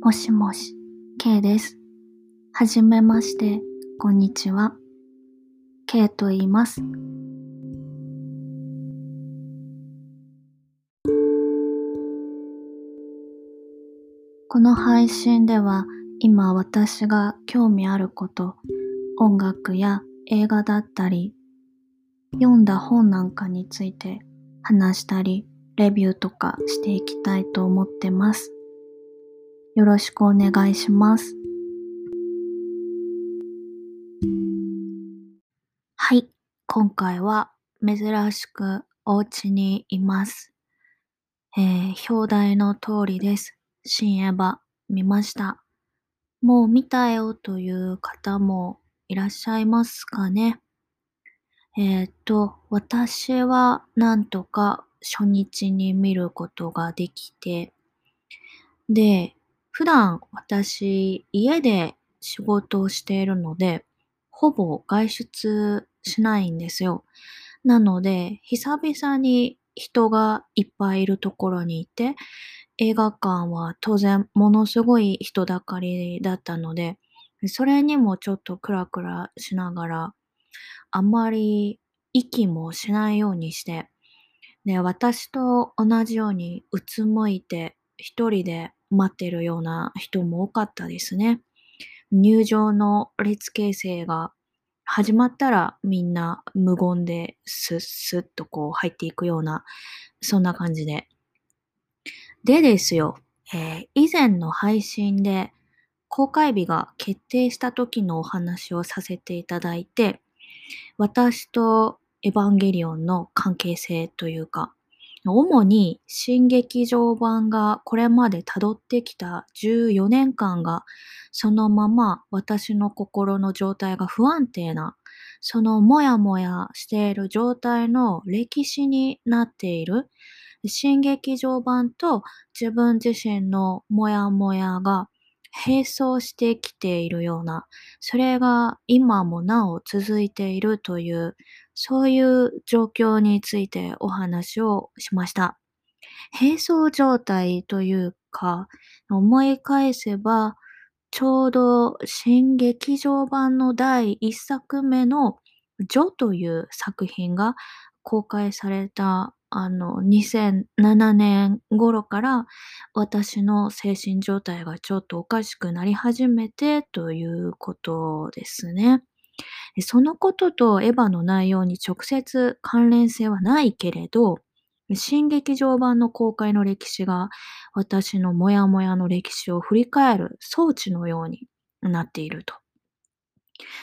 もしもし、K です。はじめまして、こんにちは。K と言います。この配信では今私が興味あること、音楽や映画だったり、読んだ本なんかについて話したり、レビューとかしていきたいと思ってます。よろしくお願いします。はい、今回は珍しくお家にいます。えー、表題の通りです。新エヴァ見ました。もう見たよという方もいらっしゃいますかね。えっ、と、私はなんとか初日に見ることができて、で、普段私家で仕事をしているので、ほぼ外出しないんですよ。なので、久々に人がいっぱいいるところにいて、映画館は当然ものすごい人だかりだったので、それにもちょっとクラクラしながら、あんまり息もしないようにして、で、私と同じようにうつむいて一人で待ってるような人も多かったですね。入場の列形成が始まったらみんな無言でスッスッとこう入っていくような、そんな感じで。でですよ、えー、以前の配信で公開日が決定した時のお話をさせていただいて、私とエヴァンゲリオンの関係性というか、主に新劇場版がこれまで辿ってきた14年間がそのまま私の心の状態が不安定なそのもやもやしている状態の歴史になっている新劇場版と自分自身のもやもやが並走してきているような、それが今もなお続いているという、そういう状況についてお話をしました。並走状態というか、思い返せば、ちょうど新劇場版の第一作目のジョという作品が公開されたあの、2007年頃から私の精神状態がちょっとおかしくなり始めてということですね。そのこととエヴァの内容に直接関連性はないけれど、新劇場版の公開の歴史が私のモヤモヤの歴史を振り返る装置のようになっていると。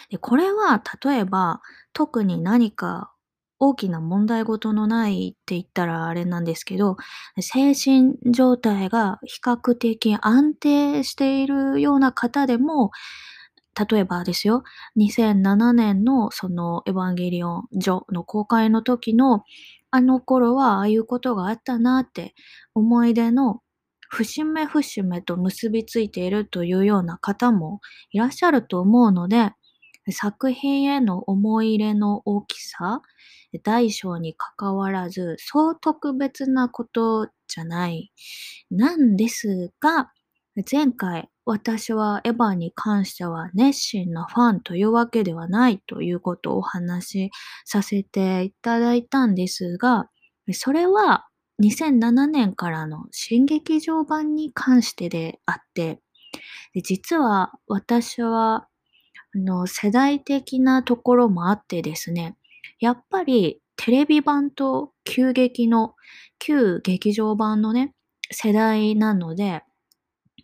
でこれは例えば特に何か大きな問題事のないって言ったらあれなんですけど、精神状態が比較的安定しているような方でも、例えばですよ、2007年のそのエヴァンゲリオンジョの公開の時のあの頃はああいうことがあったなって思い出の節目節目と結びついているというような方もいらっしゃると思うので、作品への思い入れの大きさ、大小にかかわらず、そう特別なことじゃない。なんですが、前回私はエヴァに関しては熱心なファンというわけではないということをお話しさせていただいたんですが、それは2007年からの新劇場版に関してであって、実は私はあの世代的なところもあってですね、やっぱりテレビ版と旧劇の、旧劇場版のね、世代なので、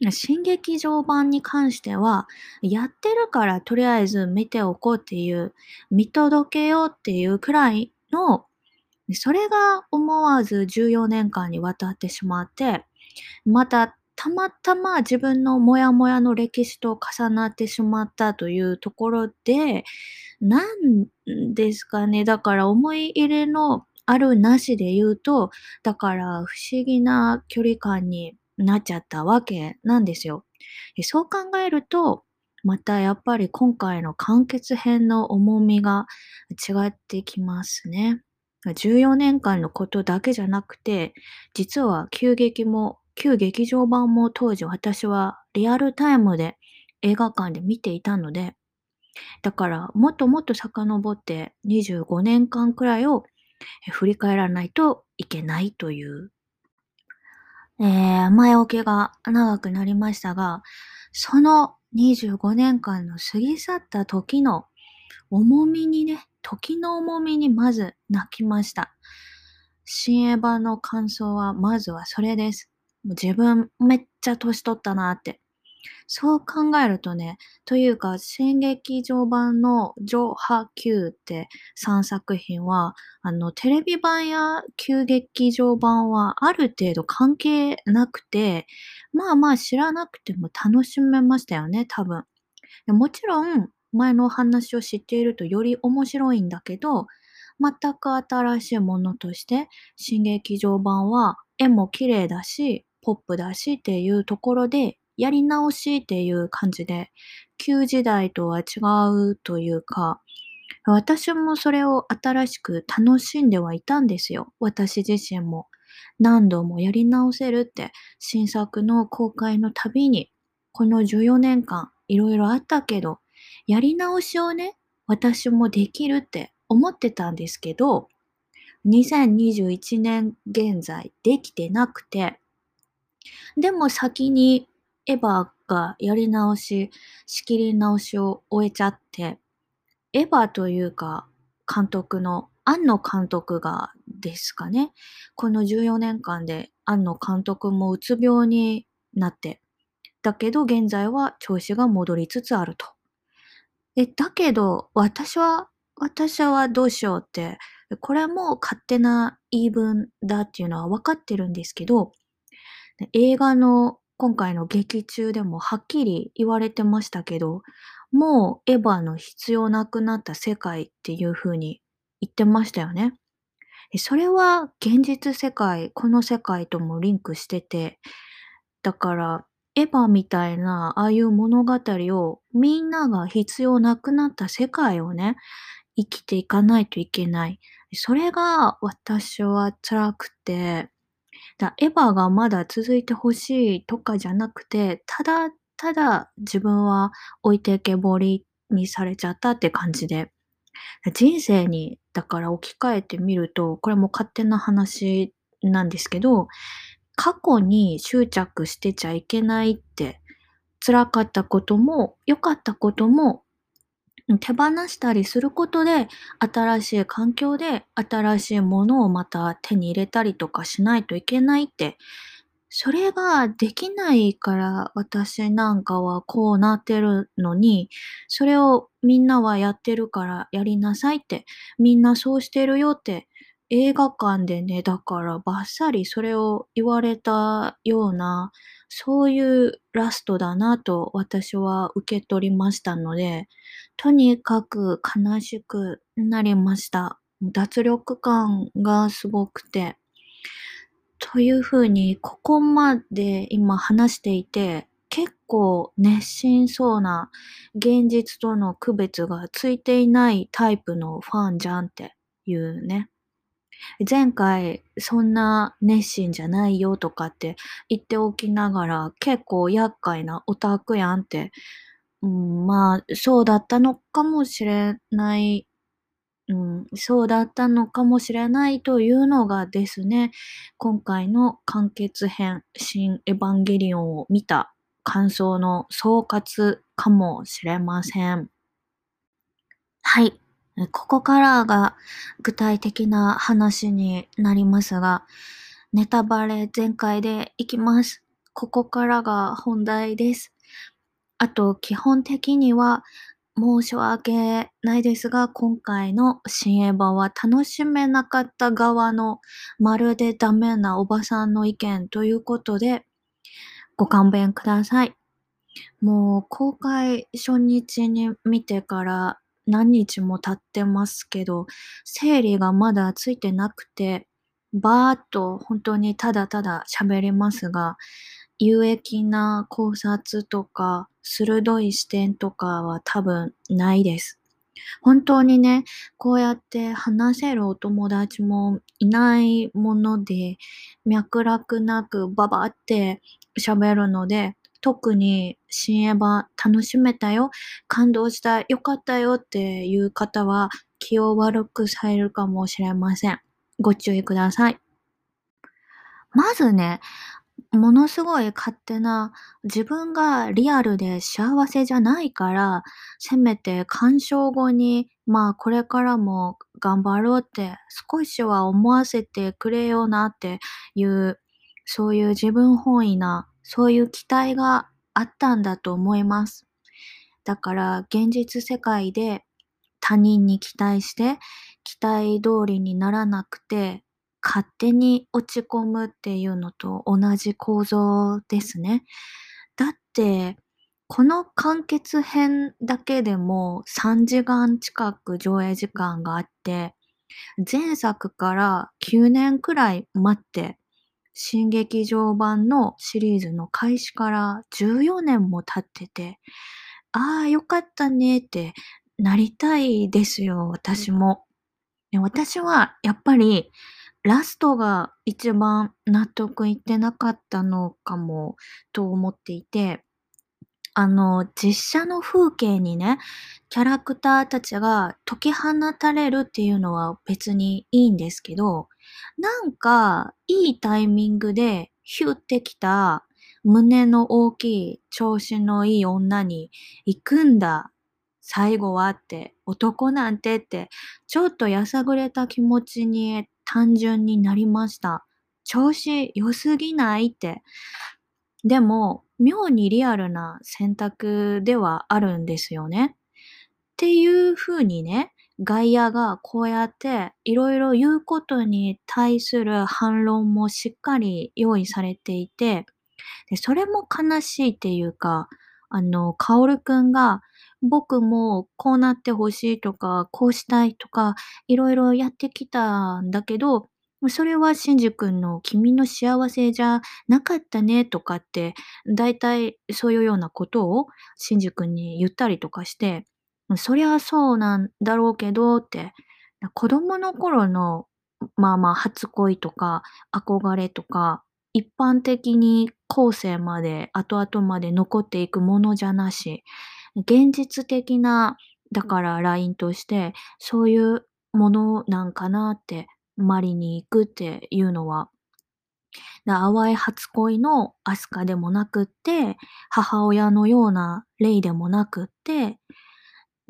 新劇場版に関しては、やってるからとりあえず見ておこうっていう、見届けようっていうくらいの、それが思わず14年間にわたってしまって、またたまたま自分のモヤモヤの歴史と重なってしまったというところで、なんですかね。だから思い入れのあるなしで言うと、だから不思議な距離感になっちゃったわけなんですよ。そう考えると、またやっぱり今回の完結編の重みが違ってきますね。14年間のことだけじゃなくて、実は急激も、旧劇場版も当時私はリアルタイムで映画館で見ていたので、だからもっともっと遡って25年間くらいを振り返らないといけないという、えー、前置きが長くなりましたが、その25年間の過ぎ去った時の重みにね、時の重みにまず泣きました。新エヴァの感想はまずはそれです。もう自分めっちゃ年取ったなって。そう考えるとね、というか、新劇場版の上波級って3作品は、あの、テレビ版や旧劇場版はある程度関係なくて、まあまあ知らなくても楽しめましたよね、多分。もちろん、前のお話を知っているとより面白いんだけど、全く新しいものとして、新劇場版は絵も綺麗だし、ポップだしっていうところで、やり直しっていう感じで、旧時代とは違うというか、私もそれを新しく楽しんではいたんですよ。私自身も。何度もやり直せるって新作の公開のたびに、この14年間いろいろあったけど、やり直しをね、私もできるって思ってたんですけど、2021年現在できてなくて、でも先にエヴァがやり直し、仕切り直しを終えちゃって、エヴァというか監督の庵野監督がですかね、この14年間で庵野監督もうつ病になって、だけど現在は調子が戻りつつあると。え、だけど私は、私はどうしようって、これも勝手な言い分だっていうのは分かってるんですけど、映画の今回の劇中でもはっきり言われてましたけど、もうエヴァの必要なくなった世界っていう風に言ってましたよね。それは現実世界、この世界ともリンクしてて、だからエヴァみたいなああいう物語をみんなが必要なくなった世界をね、生きていかないといけない。それが私は辛くて、だエヴァがまだ続いてほしいとかじゃなくて、ただただ自分は置いてけぼりにされちゃったって感じで、人生にだから置き換えてみると、これも勝手な話なんですけど、過去に執着してちゃいけないって、辛かったことも良かったことも手放したりすることで、新しい環境で新しいものをまた手に入れたりとかしないといけないって、それができないから私なんかはこうなってるのに、それをみんなはやってるからやりなさいって、みんなそうしてるよって映画館でね、だからバッサリそれを言われたような、そういうラストだなと私は受け取りましたので、とにかく悲しくなりました。脱力感がすごくて。というふうに、ここまで今話していて、結構熱心そうな現実との区別がついていないタイプのファンじゃんっていうね。前回そんな熱心じゃないよとかって言っておきながら結構厄介なオタクやんって、うん、まあそうだったのかもしれない、うん、そうだったのかもしれないというのがですね、今回の完結編新エヴァンゲリオンを見た感想の総括かもしれません。はい。ここからが具体的な話になりますが、ネタバレ全開でいきます。ここからが本題です。あと、基本的には申し訳ないですが、今回の新エヴァは楽しめなかった側のまるでダメなおばさんの意見ということで、ご勘弁ください。もう公開初日に見てから何日も経ってますけど、整理がまだついてなくて、バーっと本当にただただ喋りますが、有益な考察とか鋭い視点とかは多分ないです。本当にね、こうやって話せるお友達もいないもので、脈絡なくババって喋るので、特に新エヴァ楽しめたよ、感動した、よかったよっていう方は気を悪くされるかもしれません。ご注意ください。まずね、ものすごい勝手な、自分がリアルで幸せじゃないから、せめて鑑賞後に、まあこれからも頑張ろうって少しは思わせてくれよなっていう、そういう自分本位な、そういう期待があったんだと思います。だから現実世界で他人に期待して、期待通りにならなくて、勝手に落ち込むっていうのと同じ構造ですね。だって、この完結編だけでも3時間近く上映時間があって、前作から9年くらい待って、新劇場版のシリーズの開始から14年も経ってて、ああ、よかったねってなりたいですよ、私も。私はやっぱりラストが一番納得いってなかったのかもと思っていて、あの、実写の風景にね、キャラクターたちが解き放たれるっていうのは別にいいんですけど、なんかいいタイミングでヒュってきた胸の大きい調子のいい女に行くんだ。最後はって、男なんてって、ちょっとやさぐれた気持ちに単純になりました。調子良すぎないって。でも、妙にリアルな選択ではあるんですよね。っていう風にね、外野がこうやっていろいろ言うことに対する反論もしっかり用意されていて、でそれも悲しいっていうか、あの、カオルくんが僕もこうなってほしいとか、こうしたいとか、いろいろやってきたんだけど、それはシンジ君の君の幸せじゃなかったねとかって、だいたいそういうようなことをシンジ君に言ったりとかして、そりゃそうなんだろうけどって、子供の頃のまあまあ初恋とか憧れとか、一般的に後世まで後々まで残っていくものじゃなし、現実的な、だからラインとして、そういうものなんかなって、マリに行くっていうのは。淡い初恋のアスカでもなくって、母親のようなレイでもなくって、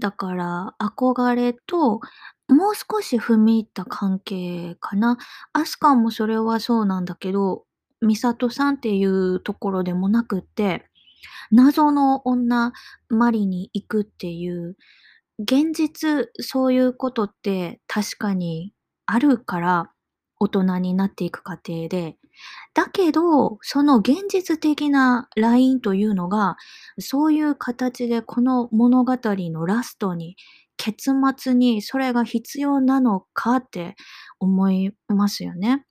だから憧れと、もう少し踏み入った関係かな。アスカもそれはそうなんだけど、ミサトさんっていうところでもなくって、謎の女、マリに行くっていう、現実そういうことって確かにあるから大人になっていく過程で、だけど、その現実的なラインというのが、そういう形でこの物語のラストに、結末にそれが必要なのかって思いますよね。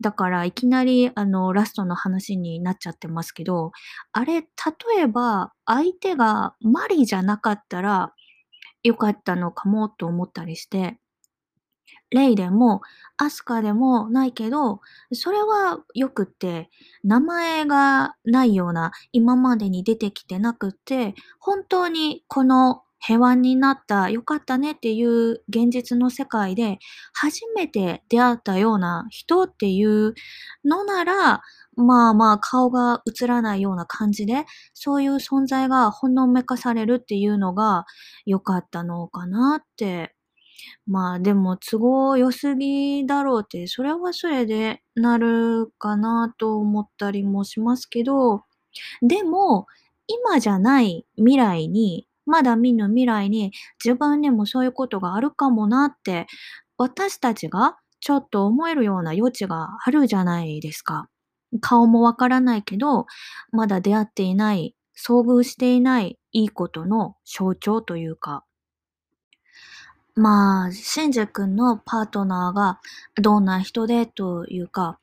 だからいきなりあのラストの話になっちゃってますけど、あれ、例えば相手がマリじゃなかったら良かったのかもと思ったりして、レイでもアスカでもないけど、それはよくって、名前がないような今までに出てきてなくって、本当にこの平和になった、よかったねっていう現実の世界で初めて出会ったような人っていうのなら、まあまあ顔が映らないような感じで、そういう存在がほんのめかされるっていうのが良かったのかなって。まあでも都合良すぎだろうって、それはそれでなるかなと思ったりもしますけど、でも今じゃない未来にまだ見ぬ未来に自分にもそういうことがあるかもなって、私たちがちょっと思えるような余地があるじゃないですか。顔もわからないけど、まだ出会っていない、遭遇していないいいことの象徴というか。まあ、シンジ君のパートナーがどんな人でというか、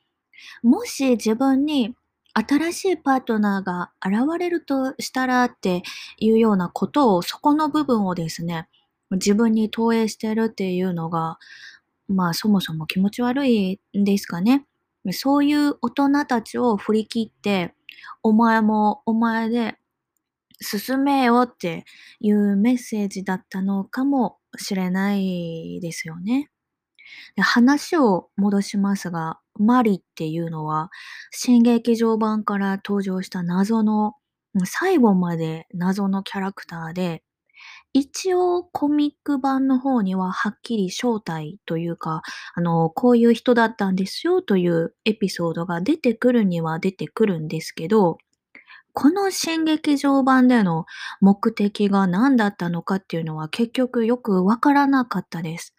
もし自分に新しいパートナーが現れるとしたらっていうようなことを、そこの部分をですね、自分に投影してるっていうのが、まあそもそも気持ち悪いんですかね。そういう大人たちを振り切って、お前もお前で進めよっていうメッセージだったのかもしれないですよね。で話を戻しますが、マリっていうのは、新劇場版から登場した謎の、最後まで謎のキャラクターで、一応コミック版の方にははっきり正体というか、あの、こういう人だったんですよというエピソードが出てくるには出てくるんですけど、この新劇場版での目的が何だったのかっていうのは結局よくわからなかったです。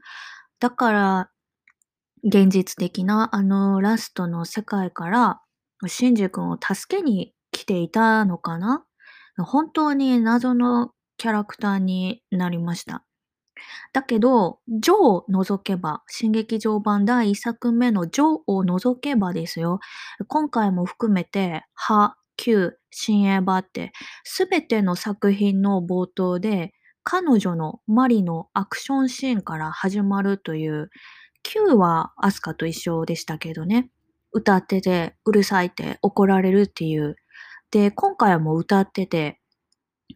だから、現実的なあのラストの世界から、シンジ君を助けに来ていたのかな？本当に謎のキャラクターになりました。だけど、ジョーを除けば、新劇場版第1作目のジョーを除けばですよ、今回も含めて、ハ、キュー、新エヴァって、すべての作品の冒頭で、彼女のマリのアクションシーンから始まるという、Q はアスカと一緒でしたけどね。歌ってて、うるさいって怒られるっていう。で、今回も歌ってて、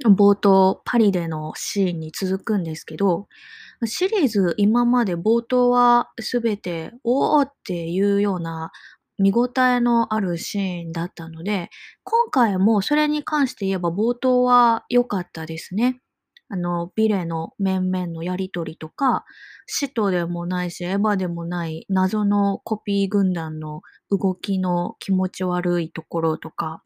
冒頭パリでのシーンに続くんですけど、シリーズ今まで冒頭はすべて、おーっていうような見応えのあるシーンだったので、今回もそれに関して言えば冒頭は良かったですね。あの、ビレの面々のやりとりとか、使徒でもないし、エヴァでもない謎のコピー軍団の動きの気持ち悪いところとか。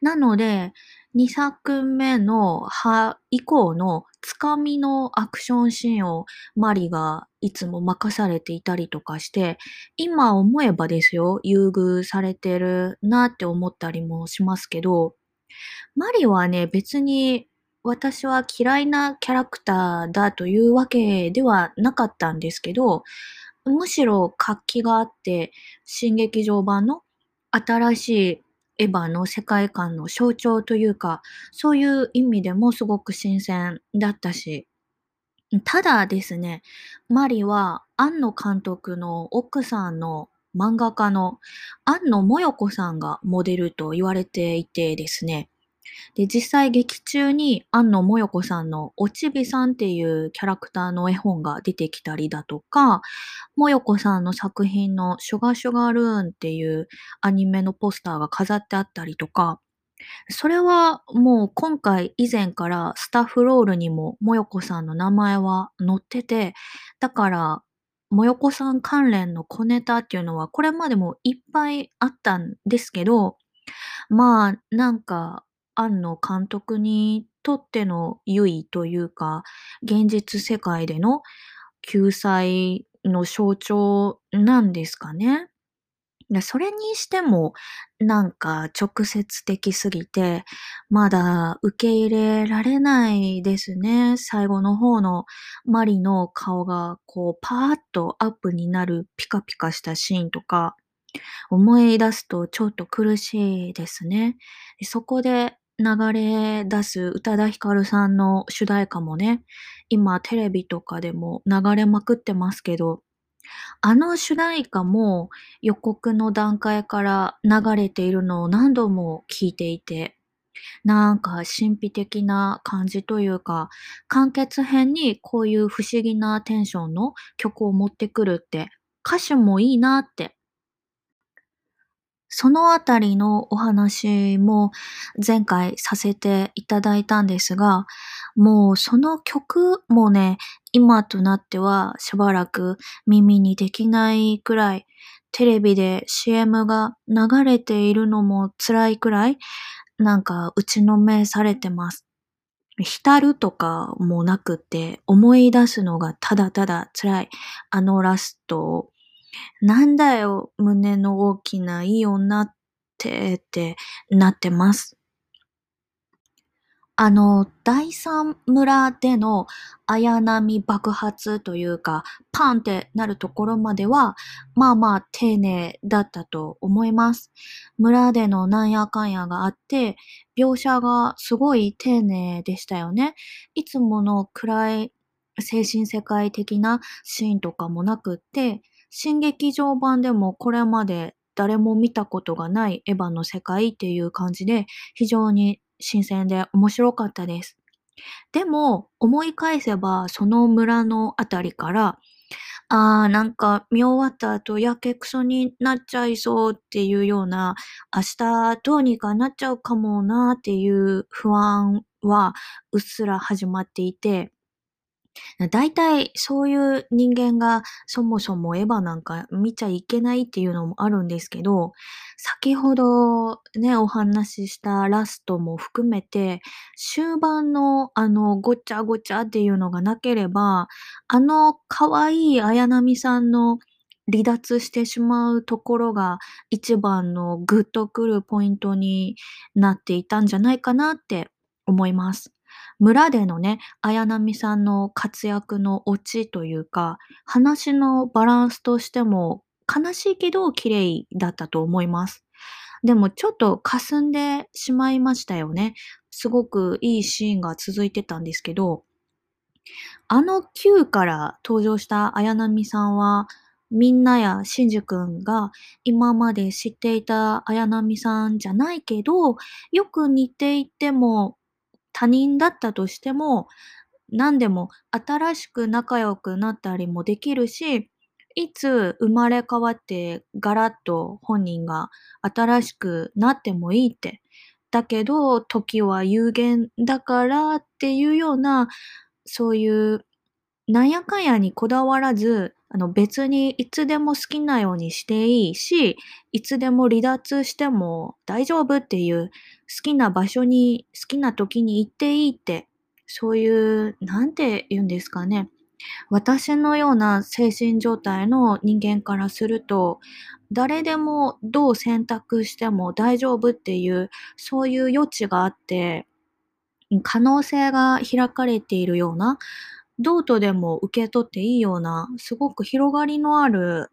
なので、2作目のは以降のつかみのアクションシーンをマリがいつも任されていたりとかして、今思えばですよ、優遇されてるなって思ったりもしますけど、マリはね、別に私は嫌いなキャラクターだというわけではなかったんですけど、むしろ活気があって、新劇場版の新しいエヴァの世界観の象徴というか、そういう意味でもすごく新鮮だったし、ただですね、マリは庵野監督の奥さんの漫画家の庵野もよこさんがモデルと言われていてですね、で、実際劇中に庵野もよこさんのおちびさんっていうキャラクターの絵本が出てきたりだとか、もよこさんの作品のシュガシュガルーンっていうアニメのポスターが飾ってあったりとか、それはもう今回以前からスタッフロールにももよこさんの名前は載ってて、だからもよこさん関連の小ネタっていうのはこれまでもいっぱいあったんですけど、まあなんか庵野監督にとっての優位というか、現実世界での救済の象徴なんですかね。それにしても、なんか直接的すぎて、まだ受け入れられないですね。最後の方のマリの顔がこうパーッとアップになるピカピカしたシーンとか、思い出すとちょっと苦しいですね。そこで流れ出す宇多田ヒカルさんの主題歌もね、今テレビとかでも流れまくってますけど、あの主題歌も予告の段階から流れているのを何度も聞いていて、なんか神秘的な感じというか、完結編にこういう不思議なテンションの曲を持ってくるって、歌詞もいいなってそのあたりのお話も前回させていただいたんですが、もうその曲もね、今となってはしばらく耳にできないくらい、テレビで CM が流れているのも辛いくらい、なんか打ちのめされてます。浸るとかもなくて、思い出すのがただただ辛い。あのラストをなんだよ、胸の大きないい女って、ってなってます。あの、第三村での綾波爆発というか、パンってなるところまでは、まあまあ丁寧だったと思います。村でのなんやかんやがあって、描写がすごい丁寧でしたよね。いつもの暗い精神世界的なシーンとかもなくって、新劇場版でもこれまで誰も見たことがないエヴァの世界っていう感じで、非常に新鮮で面白かったです。でも、思い返せば、その村のあたりから、ああ、なんか見終わった後やけくそになっちゃいそうっていうような、明日どうにかなっちゃうかもなっていう不安はうっすら始まっていて、大体そういう人間がそもそもエヴァなんか見ちゃいけないっていうのもあるんですけど、先ほどね、お話ししたラストも含めて、終盤のあのごちゃごちゃっていうのがなければ、あの可愛い綾波さんの離脱してしまうところが一番のグッとくるポイントになっていたんじゃないかなって思います。村でのね、綾波さんの活躍のオチというか、話のバランスとしても悲しいけど綺麗だったと思います。でもちょっと霞んでしまいましたよね。すごくいいシーンが続いてたんですけど、あの Q から登場した綾波さんは、みんなやしんじ君が今まで知っていた綾波さんじゃないけど、よく似ていても他人だったとしても、何でも新しく仲良くなったりもできるし、いつ生まれ変わってガラッと本人が新しくなってもいいって。だけど、時は有限だからっていうような、そういうなんやかんやにこだわらず、あの別にいつでも好きなようにしていいし、いつでも離脱しても大丈夫っていう好きな場所に好きな時に行っていいって、そういう、なんて言うんですかね。私のような精神状態の人間からすると、誰でもどう選択しても大丈夫っていう、そういう余地があって、可能性が開かれているような、どうとでも受け取っていいような、すごく広がりのある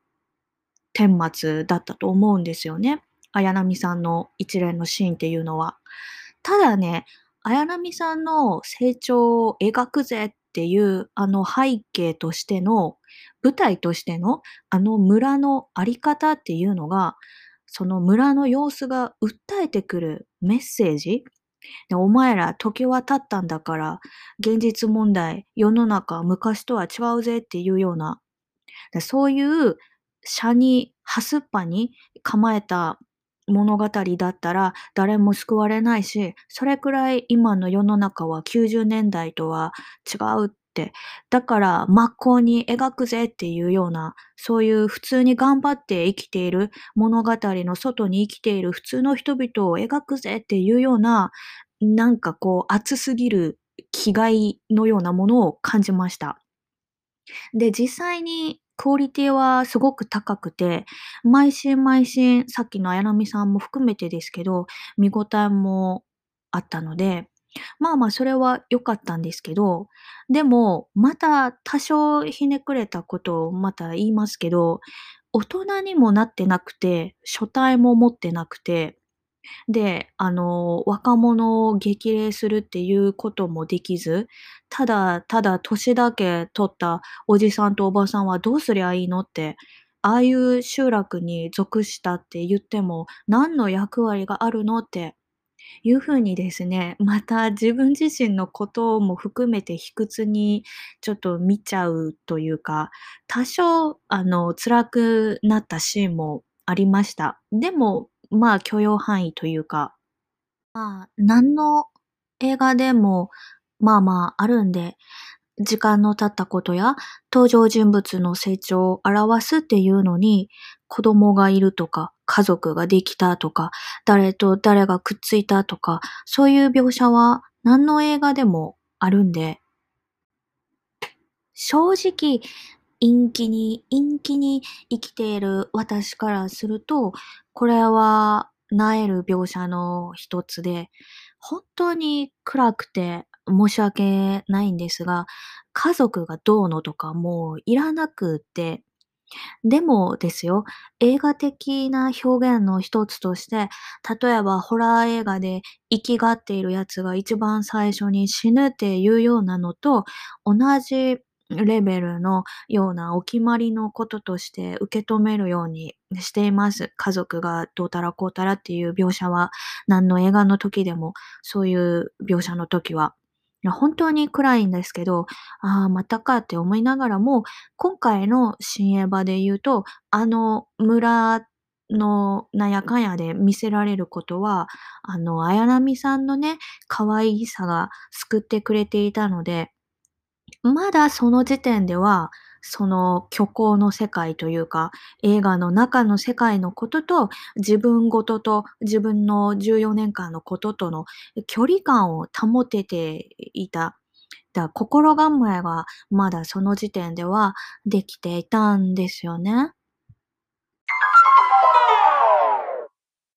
顛末だったと思うんですよね。綾波さんの一連のシーンっていうのは。ただね、綾波さんの成長を描くぜっていうあの背景としての、舞台としてのあの村のあり方っていうのが、その村の様子が訴えてくるメッセージでお前ら時は経ったんだから、現実問題、世の中昔とは違うぜっていうような、そういう社に、ハスっぱに構えた物語だったら誰も救われないし、それくらい今の世の中は90年代とは違う、だから真っ向に描くぜっていうような、そういう普通に頑張って生きている物語の外に生きている普通の人々を描くぜっていうような、なんかこう熱すぎる気概のようなものを感じました。で、実際にクオリティはすごく高くて、毎週毎週、さっきの綾波さんも含めてですけど、見応えもあったので、まあまあそれは良かったんですけど、でも、また多少ひねくれたことをまた言いますけど、大人にもなってなくて、書体も持ってなくて、で、あの、若者を激励するっていうこともできず、ただただ年だけ取ったおじさんとおばさんはどうすりゃいいのって、ああいう集落に属したって言っても何の役割があるのっていうふうにですね、また自分自身のことも含めて卑屈にちょっと見ちゃうというか、多少あの辛くなったシーンもありました。でもまあ許容範囲というか、まあ何の映画でもまあまああるんで、時間の経ったことや登場人物の成長を表すっていうのに子供がいるとか家族ができたとか誰と誰がくっついたとかそういう描写は何の映画でもあるんで。正直陰気に、陰気に生きている私からすると、これは、なえる描写の一つで、本当に暗くて申し訳ないんですが、家族がどうのとかもういらなくて、でもですよ、映画的な表現の一つとして、例えばホラー映画で生きがっているやつが一番最初に死ぬっていうようなのと同じレベルのようなお決まりのこととして受け止めるようにしています。家族がどうたらこうたらっていう描写は、何の映画の時でも、そういう描写の時は。いや、本当に暗いんですけど、ああ、またかって思いながらも、今回の新映場で言うと、あの村のなんやかんやで見せられることは、あの、綾波さんのね、可愛さが救ってくれていたので、まだその時点では、その虚構の世界というか、映画の中の世界のことと、自分ごとと自分の14年間のこととの距離感を保てていた。だ心構えがまだその時点ではできていたんですよね。